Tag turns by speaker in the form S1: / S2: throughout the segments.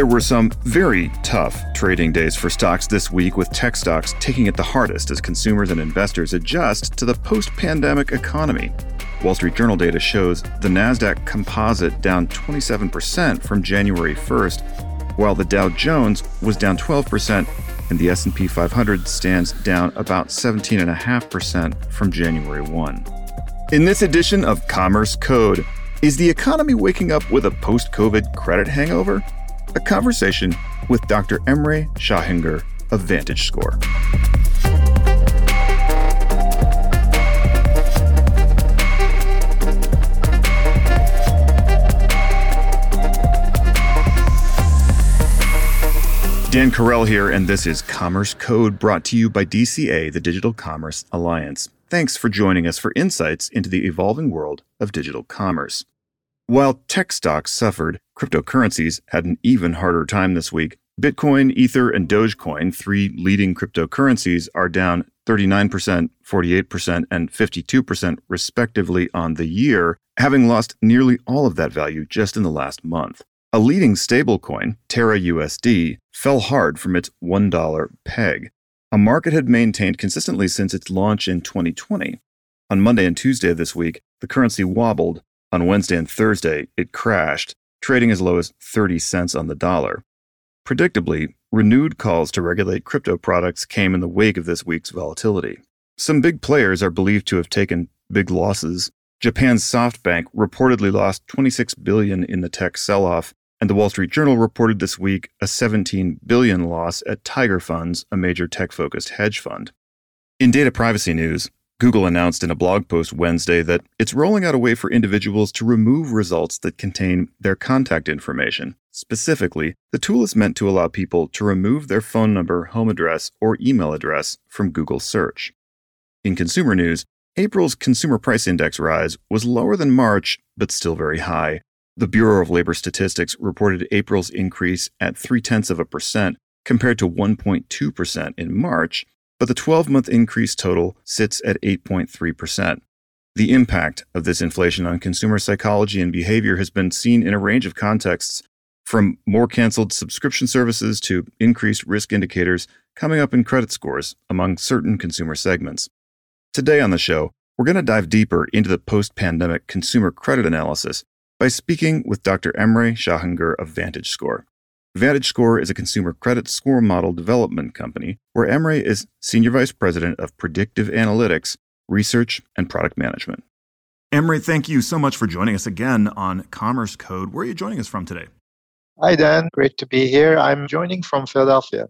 S1: There were some very tough trading days for stocks this week, with tech stocks taking it the hardest as consumers and investors adjust to the post pandemic economy. Wall Street Journal data shows the Nasdaq Composite down 27% from January 1st, while the Dow Jones was down 12% and the S&P 500 stands down about 17.5% from January 1. In this edition of Commerce Code, is the economy waking up with a post-COVID credit hangover? A conversation with Dr. Emre Sahingur of Vantage Score. Dan Carell here, and this is Commerce Code brought to you by DCA, the Digital Commerce Alliance. Thanks for joining us for insights into the evolving world of digital commerce. While tech stocks suffered, cryptocurrencies had an even harder time this week. Bitcoin, Ether, and Dogecoin, three leading cryptocurrencies, are down 39%, 48%, and 52% respectively on the year, having lost nearly all of that value just in the last month. A leading stablecoin, Terra USD, fell hard from its $1 peg. A market had maintained consistently since its launch in 2020. On Monday and Tuesday of this week, the currency wobbled. On Wednesday and Thursday, it crashed, trading as low as 30 cents on the dollar. Predictably, renewed calls to regulate crypto products came in the wake of this week's volatility. Some big players are believed to have taken big losses. Japan's SoftBank reportedly lost 26 billion in the tech sell-off, and the Wall Street Journal reported this week a 17 billion loss at Tiger Funds, a major tech-focused hedge fund. In data privacy news, Google announced in a blog post Wednesday that it's rolling out a way for individuals to remove results that contain their contact information. Specifically, the tool is meant to allow people to remove their phone number, home address, or email address from Google search. In consumer news, April's consumer price index rise was lower than March, but still very high, the Bureau of Labor Statistics reported April's increase at three tenths of a percent compared to 1.2% in March, but the 12 month increase total sits at 8.3%. The impact of this inflation on consumer psychology and behavior has been seen in a range of contexts, from more canceled subscription services to increased risk indicators coming up in credit scores among certain consumer segments. Today on the show, we're going to dive deeper into the post pandemic consumer credit analysis by speaking with Dr. Emre Sahingur of VantageScore. VantageScore is a consumer credit score model development company where Emre is Senior Vice President of Predictive Analytics, Research, and Product Management. Emre, thank you so much for joining us again on Commerce Code. Where are you joining us from today?
S2: Hi, Dan. Great to be here. I'm joining from Philadelphia.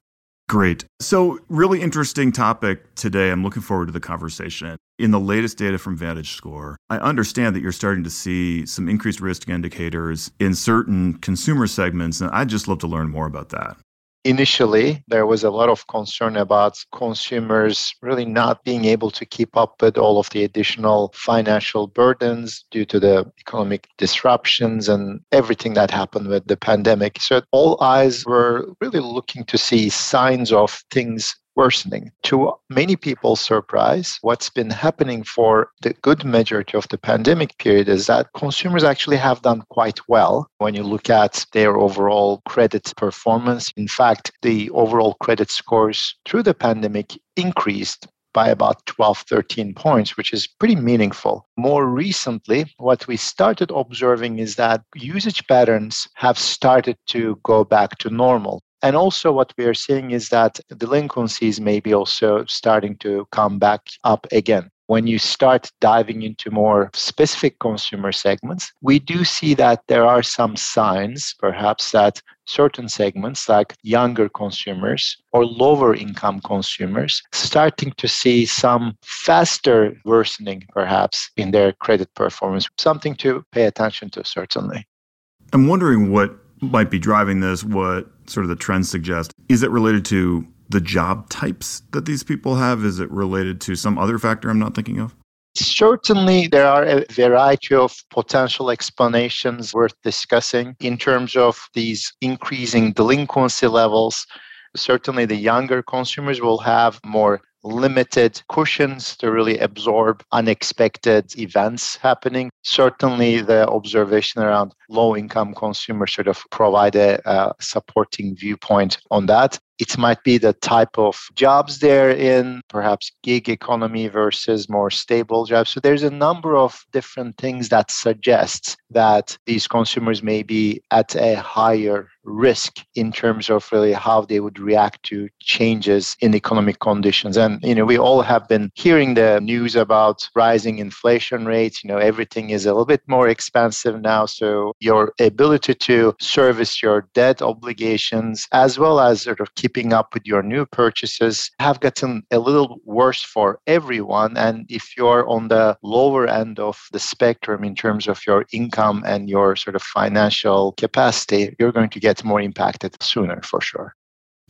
S1: Great. So, really interesting topic today. I'm looking forward to the conversation. In the latest data from Vantage Score, I understand that you're starting to see some increased risk indicators in certain consumer segments, and I'd just love to learn more about that
S2: initially there was a lot of concern about consumers really not being able to keep up with all of the additional financial burdens due to the economic disruptions and everything that happened with the pandemic. So all eyes were really looking to see signs of things worsening. To many people's surprise, what's been happening for the good majority of the pandemic period is that consumers actually have done quite well when you look at their overall credit performance. In fact, the overall credit scores through the pandemic increased by about 12, 13 points, which is pretty meaningful. More recently, what we started observing is that usage patterns have started to go back to normal. And also, what we are seeing is that delinquencies may be also starting to come back up again. When you start diving into more specific consumer segments, we do see that there are some signs, perhaps, that certain segments, like younger consumers or lower income consumers, starting to see some faster worsening, perhaps, in their credit performance. Something to pay attention to, certainly.
S1: I'm wondering what might be driving this, what sort of the trends suggest. Is it related to the job types that these people have? Is it related to some other factor I'm not thinking of?
S2: Certainly, there are a variety of potential explanations worth discussing in terms of these increasing delinquency levels. Certainly, the younger consumers will have more limited cushions to really absorb unexpected events happening. Certainly, the observation around low income consumers sort of provide a, a supporting viewpoint on that it might be the type of jobs they're in, perhaps gig economy versus more stable jobs. So there's a number of different things that suggests that these consumers may be at a higher risk in terms of really how they would react to changes in economic conditions. And, you know, we all have been hearing the news about rising inflation rates. You know, everything is a little bit more expensive now. So your ability to service your debt obligations as well as sort of keeping up with your new purchases have gotten a little worse for everyone. And if you're on the lower end of the spectrum in terms of your income and your sort of financial capacity, you're going to get more impacted sooner for sure.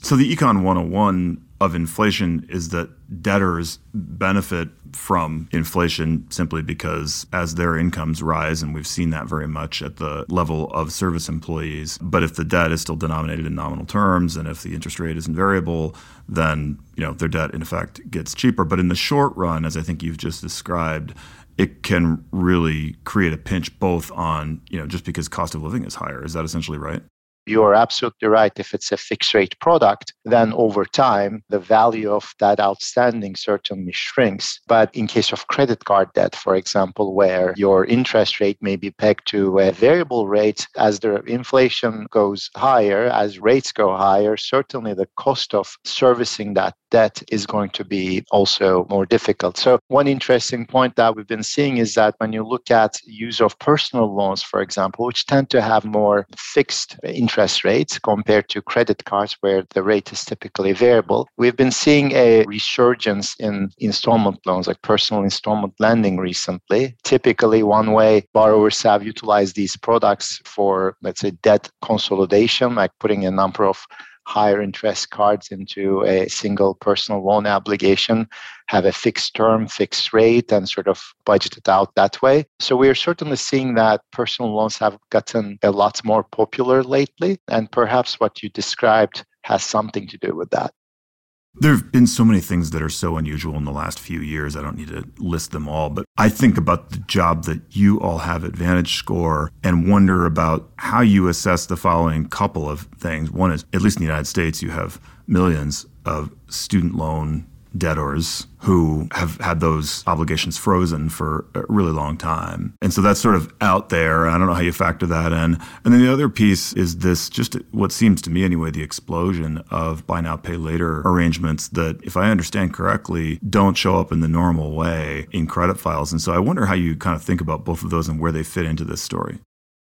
S1: So the Econ 101 of inflation is that debtors benefit from inflation simply because as their incomes rise and we've seen that very much at the level of service employees but if the debt is still denominated in nominal terms and if the interest rate isn't variable then you know their debt in effect gets cheaper. But in the short run as I think you've just described it can really create a pinch both on you know just because cost of living is higher. Is that essentially right
S2: you're absolutely right. If it's a fixed rate product, then over time, the value of that outstanding certainly shrinks. But in case of credit card debt, for example, where your interest rate may be pegged to a variable rate, as the inflation goes higher, as rates go higher, certainly the cost of servicing that debt is going to be also more difficult. So one interesting point that we've been seeing is that when you look at use of personal loans, for example, which tend to have more fixed interest rates compared to credit cards where the rate is typically variable, we've been seeing a resurgence in installment loans, like personal installment lending recently. Typically, one way borrowers have utilized these products for, let's say, debt consolidation, like putting a number of higher interest cards into a single personal loan obligation, have a fixed term, fixed rate, and sort of budget it out that way. So we are certainly seeing that personal loans have gotten a lot more popular lately. And perhaps what you described has something to do with that.
S1: There have been so many things that are so unusual in the last few years. I don't need to list them all, but I think about the job that you all have at Vantage Score and wonder about how you assess the following couple of things. One is, at least in the United States, you have millions of student loan debtors who have had those obligations frozen for a really long time. And so that's sort of out there. I don't know how you factor that in. And then the other piece is this just what seems to me anyway, the explosion of buy now, pay later arrangements that, if I understand correctly, don't show up in the normal way in credit files. And so I wonder how you kind of think about both of those and where they fit into this story.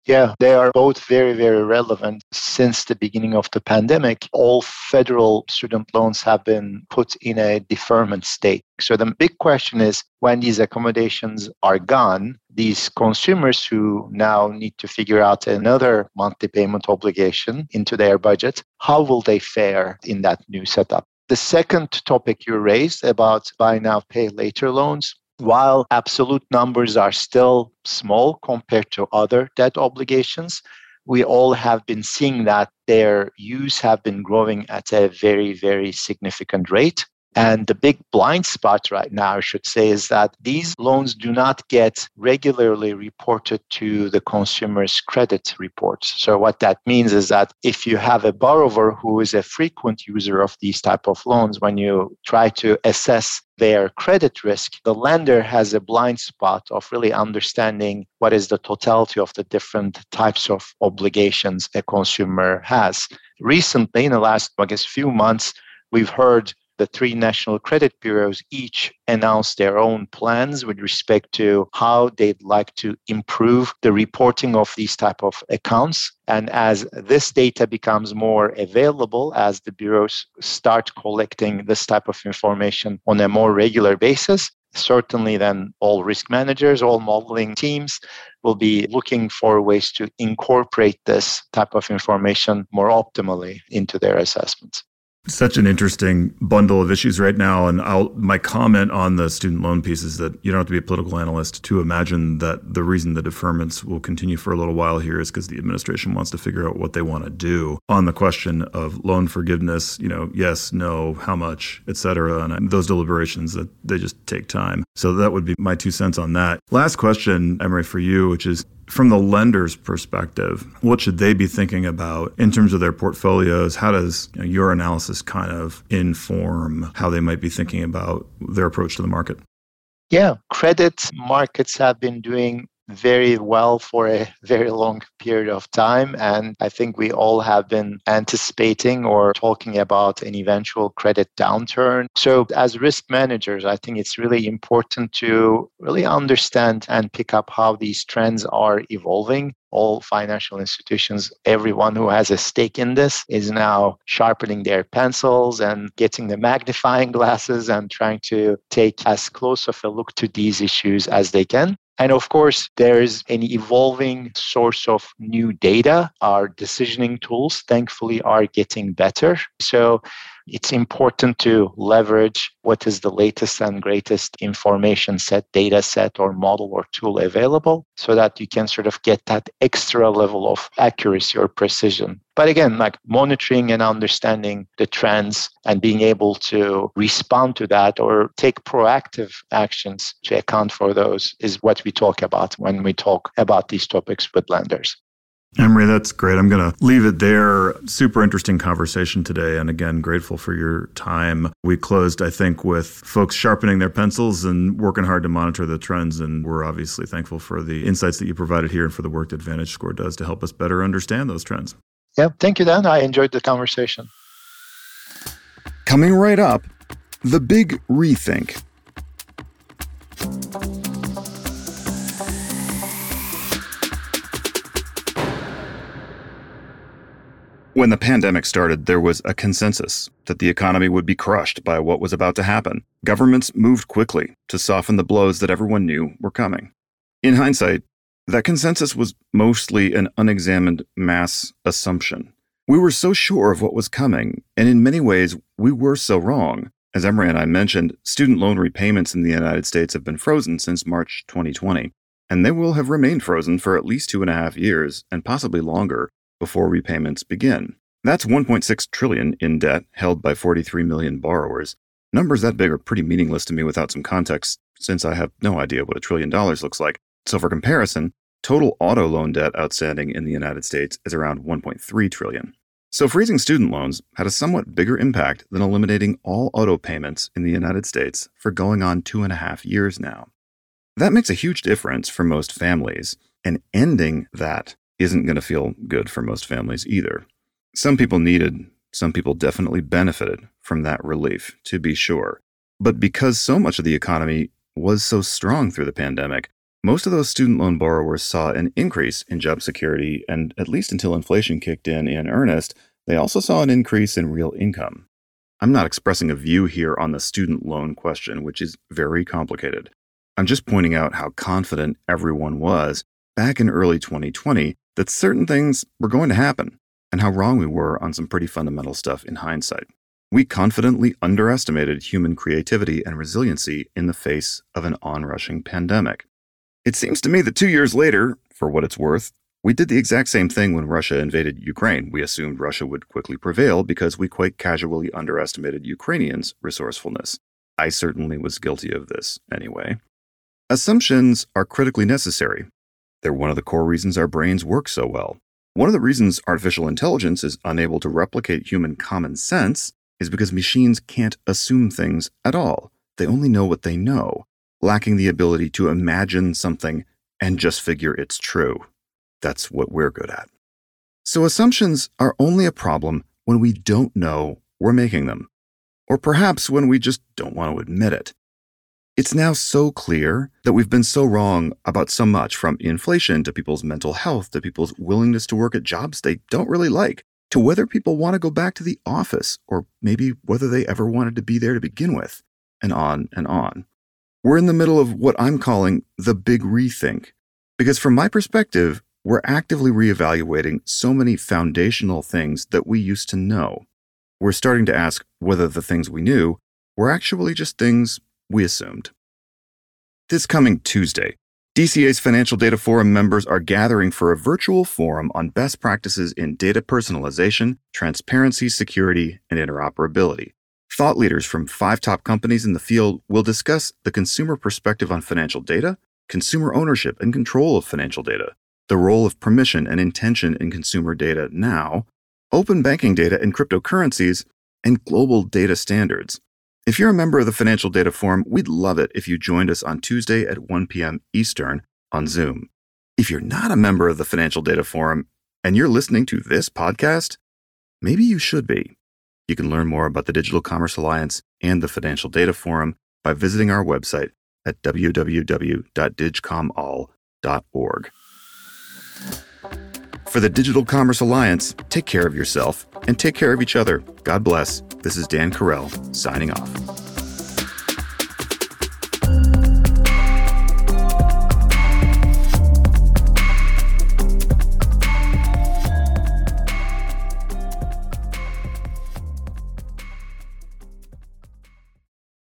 S2: Yeah, they are both very, very relevant. Since the beginning of the pandemic, all federal student loans have been put in a deferment state. So the big question is when these accommodations are gone, these consumers who now need to figure out another monthly payment obligation into their budget, how will they fare in that new setup? The second topic you raised about buy now, pay later loans, while absolute numbers are still small compared to other debt obligations, we all have been seeing that their use have been growing at a very, very significant rate. And the big blind spot right now, I should say, is that these loans do not get regularly reported to the consumer's credit reports. So what that means is that if you have a borrower who is a frequent user of these type of loans, when you try to assess their credit risk, the lender has a blind spot of really understanding what is the totality of the different types of obligations a consumer has. Recently, in the last, I guess, few months, we've heard the three national credit bureaus each announced their own plans with respect to how they'd like to improve the reporting of these type of accounts. And as this data becomes more available as the bureaus start collecting this type of information on a more regular basis certainly then all risk managers all modeling teams will be looking for ways to incorporate this type of information more optimally into their assessments
S1: Such an interesting bundle of issues right now. And I'll, my comment on the student loan piece is that you don't have to be a political analyst to imagine that the reason the deferments will continue for a little while here is because the administration wants to figure out what they want to do on the question of loan forgiveness, you know, yes, no, how much, et cetera. And those deliberations that they just take time. So that would be my two cents on that. Last question, Emre, for you, which is from the lender's perspective, what should they be thinking about in terms of their portfolios? How does you know, your analysis kind of inform how they might be thinking about their approach to the market?
S2: Yeah, credit markets have been doing very well for a very long period of time. And I think we all have been anticipating or talking about an eventual credit downturn. So, as risk managers, I think it's really important to really understand and pick up how these trends are evolving all financial institutions, everyone who has a stake in this is now sharpening their pencils and getting the magnifying glasses and trying to take as close of a look to these issues as they can. And of course, there is an evolving source of new data. Our decisioning tools, thankfully, are getting better. So it's important to leverage what is the latest and greatest information set, data set, or model or tool available so that you can sort of get that extra level of accuracy or precision. But again, like monitoring and understanding the trends and being able to respond to that or take proactive actions to account for those is what we talk about when we talk about these topics with lenders.
S1: Emre, that's great. I'm going to leave it there. Super interesting conversation today. And again, grateful for your time. We closed, I think, with folks sharpening their pencils and working hard to monitor the trends. And we're obviously thankful for the insights that you provided here and for the work that VantageScore does to help us better understand those trends.
S2: Yeah, thank you, Dan. I enjoyed the conversation.
S1: Coming right up, the big rethink. When the pandemic started, there was a consensus that the economy would be crushed by what was about to happen. Governments moved quickly to soften the blows that everyone knew were coming. In hindsight, that consensus was mostly an unexamined mass assumption. We were so sure of what was coming, and in many ways, we were so wrong. As Emre and I mentioned, student loan repayments in the United States have been frozen since March 2020, and they will have remained frozen for at least two and a half years, and possibly longer, before repayments begin. That's 1.6 trillion in debt held by 43 million borrowers. Numbers that big are pretty meaningless to me without some context, since I have no idea what a trillion dollars looks like. So for comparison, total auto loan debt outstanding in the United States is around 1.3 trillion. So freezing student loans had a somewhat bigger impact than eliminating all auto payments in the United States for going on two and a half years now. That makes a huge difference for most families, and ending that isn't going to feel good for most families either. Some people needed, some people definitely benefited from that relief, to be sure. But because so much of the economy was so strong through the pandemic, most of those student loan borrowers saw an increase in job security, and at least until inflation kicked in in earnest, they also saw an increase in real income. I'm not expressing a view here on the student loan question, which is very complicated. I'm just pointing out how confident everyone was back in early 2020 that certain things were going to happen and how wrong we were on some pretty fundamental stuff in hindsight. We confidently underestimated human creativity and resiliency in the face of an onrushing pandemic. It seems to me that two years later, for what it's worth, we did the exact same thing when Russia invaded Ukraine. We assumed Russia would quickly prevail because we quite casually underestimated Ukrainians' resourcefulness. I certainly was guilty of this, anyway. Assumptions are critically necessary they're one of the core reasons our brains work so well. One of the reasons artificial intelligence is unable to replicate human common sense is because machines can't assume things at all. They only know what they know, lacking the ability to imagine something and just figure it's true. That's what we're good at. So assumptions are only a problem when we don't know we're making them, or perhaps when we just don't want to admit it. It's now so clear that we've been so wrong about so much from inflation to people's mental health to people's willingness to work at jobs they don't really like to whether people want to go back to the office or maybe whether they ever wanted to be there to begin with, and on and on. We're in the middle of what I'm calling the big rethink. Because from my perspective, we're actively reevaluating so many foundational things that we used to know. we're starting to ask whether the things we knew were actually just things we assumed. This coming Tuesday, DCA's Financial Data Forum members are gathering for a virtual forum on best practices in data personalization, transparency, security, and interoperability. Thought leaders from five top companies in the field will discuss the consumer perspective on financial data, consumer ownership and control of financial data, the role of permission and intention in consumer data now, open banking data and cryptocurrencies, and global data standards. If you're a member of the Financial Data Forum, we'd love it if you joined us on Tuesday at 1 p.m. Eastern on Zoom. If you're not a member of the Financial Data Forum and you're listening to this podcast, maybe you should be. You can learn more about the Digital Commerce Alliance and the Financial Data Forum by visiting our website at www.digcomall.org. For the Digital Commerce Alliance, take care of yourself and take care of each other. God bless. This is Dan Carell signing off.